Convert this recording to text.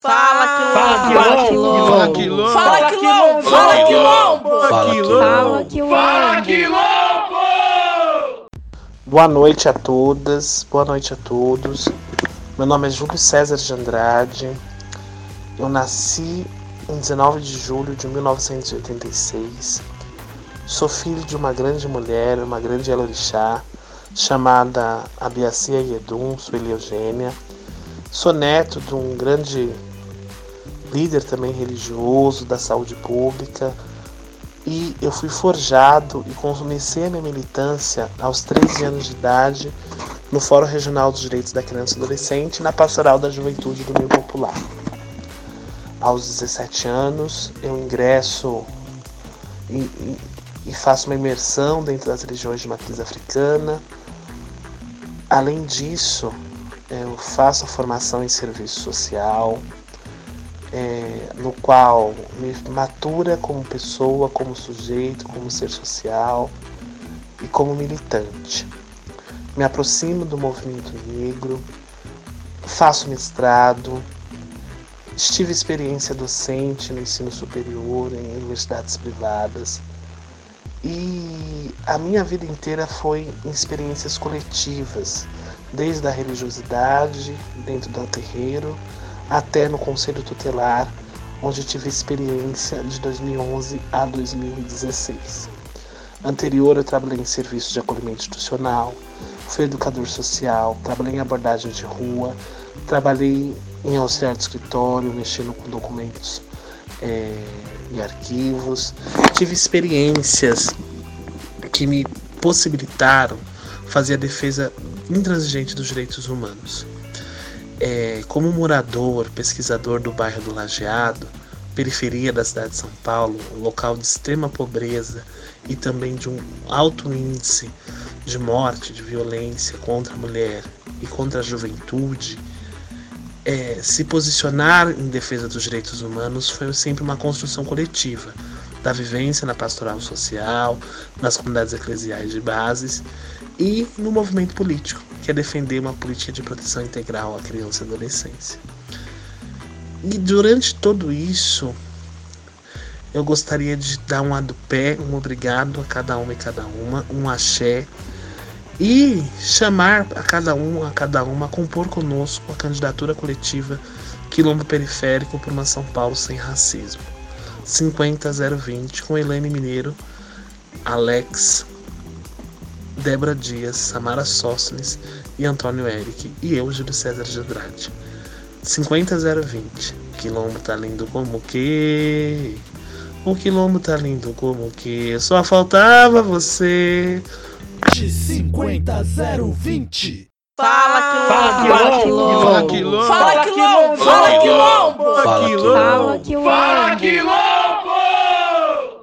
Fala quilombo! Fala quilombo! Fala quilombo! Fala quilombo! Fala quilombo! Fala quilombo! Boa noite a todas, boa noite a todos. Meu nome é Júlio César de Andrade. Eu nasci em 19 de julho de 1986. Sou filho de uma grande mulher, uma grande elorixá, chamada Abiacia Yedum, Sueli Eugênia. Sou neto de um grande líder também religioso da saúde pública. E eu fui forjado e comecei a minha militância aos 13 anos de idade no Fórum Regional dos Direitos da Criança e Adolescente na Pastoral da Juventude do Meio Popular. Aos 17 anos, eu ingresso e, e, e faço uma imersão dentro das religiões de matriz africana. Além disso, eu faço a formação em serviço social, é, no qual me matura como pessoa, como sujeito, como ser social e como militante. Me aproximo do movimento negro, faço mestrado, tive experiência docente no ensino superior em universidades privadas e a minha vida inteira foi em experiências coletivas, desde a religiosidade, dentro do terreiro, até no Conselho Tutelar, onde tive experiência de 2011 a 2016. Anterior, eu trabalhei em serviço de acolhimento institucional, fui educador social, trabalhei em abordagem de rua, trabalhei em auxiliar de escritório, mexendo com documentos é, e arquivos. Tive experiências que me possibilitaram fazer a defesa intransigente dos direitos humanos. É, como morador, pesquisador do bairro do Lajeado, periferia da cidade de São Paulo, um local de extrema pobreza e também de um alto índice de morte, de violência contra a mulher e contra a juventude, é, se posicionar em defesa dos direitos humanos foi sempre uma construção coletiva da vivência na pastoral social, nas comunidades eclesiais de bases e no movimento político, que é defender uma política de proteção integral à criança e adolescência. E durante todo isso, eu gostaria de dar um adupé, um obrigado a cada uma e cada uma, um axé, e chamar a cada um, a cada uma a compor conosco a candidatura coletiva Quilombo Periférico por uma São Paulo sem racismo. 50020 com Helene Mineiro, Alex Débora Dias, Samara Sócenes e Antônio Eric, e eu, Júlio César de Andrade. 50020. Quilombo tá lindo como que. O quilombo tá lindo como que. Só faltava você. De 50020. Fala quilombo! Fala quilombo! Fala quilombo! Fala quilombo! Fala quilombo! Fala quilombo! Fala quilombo! Fala quilombo!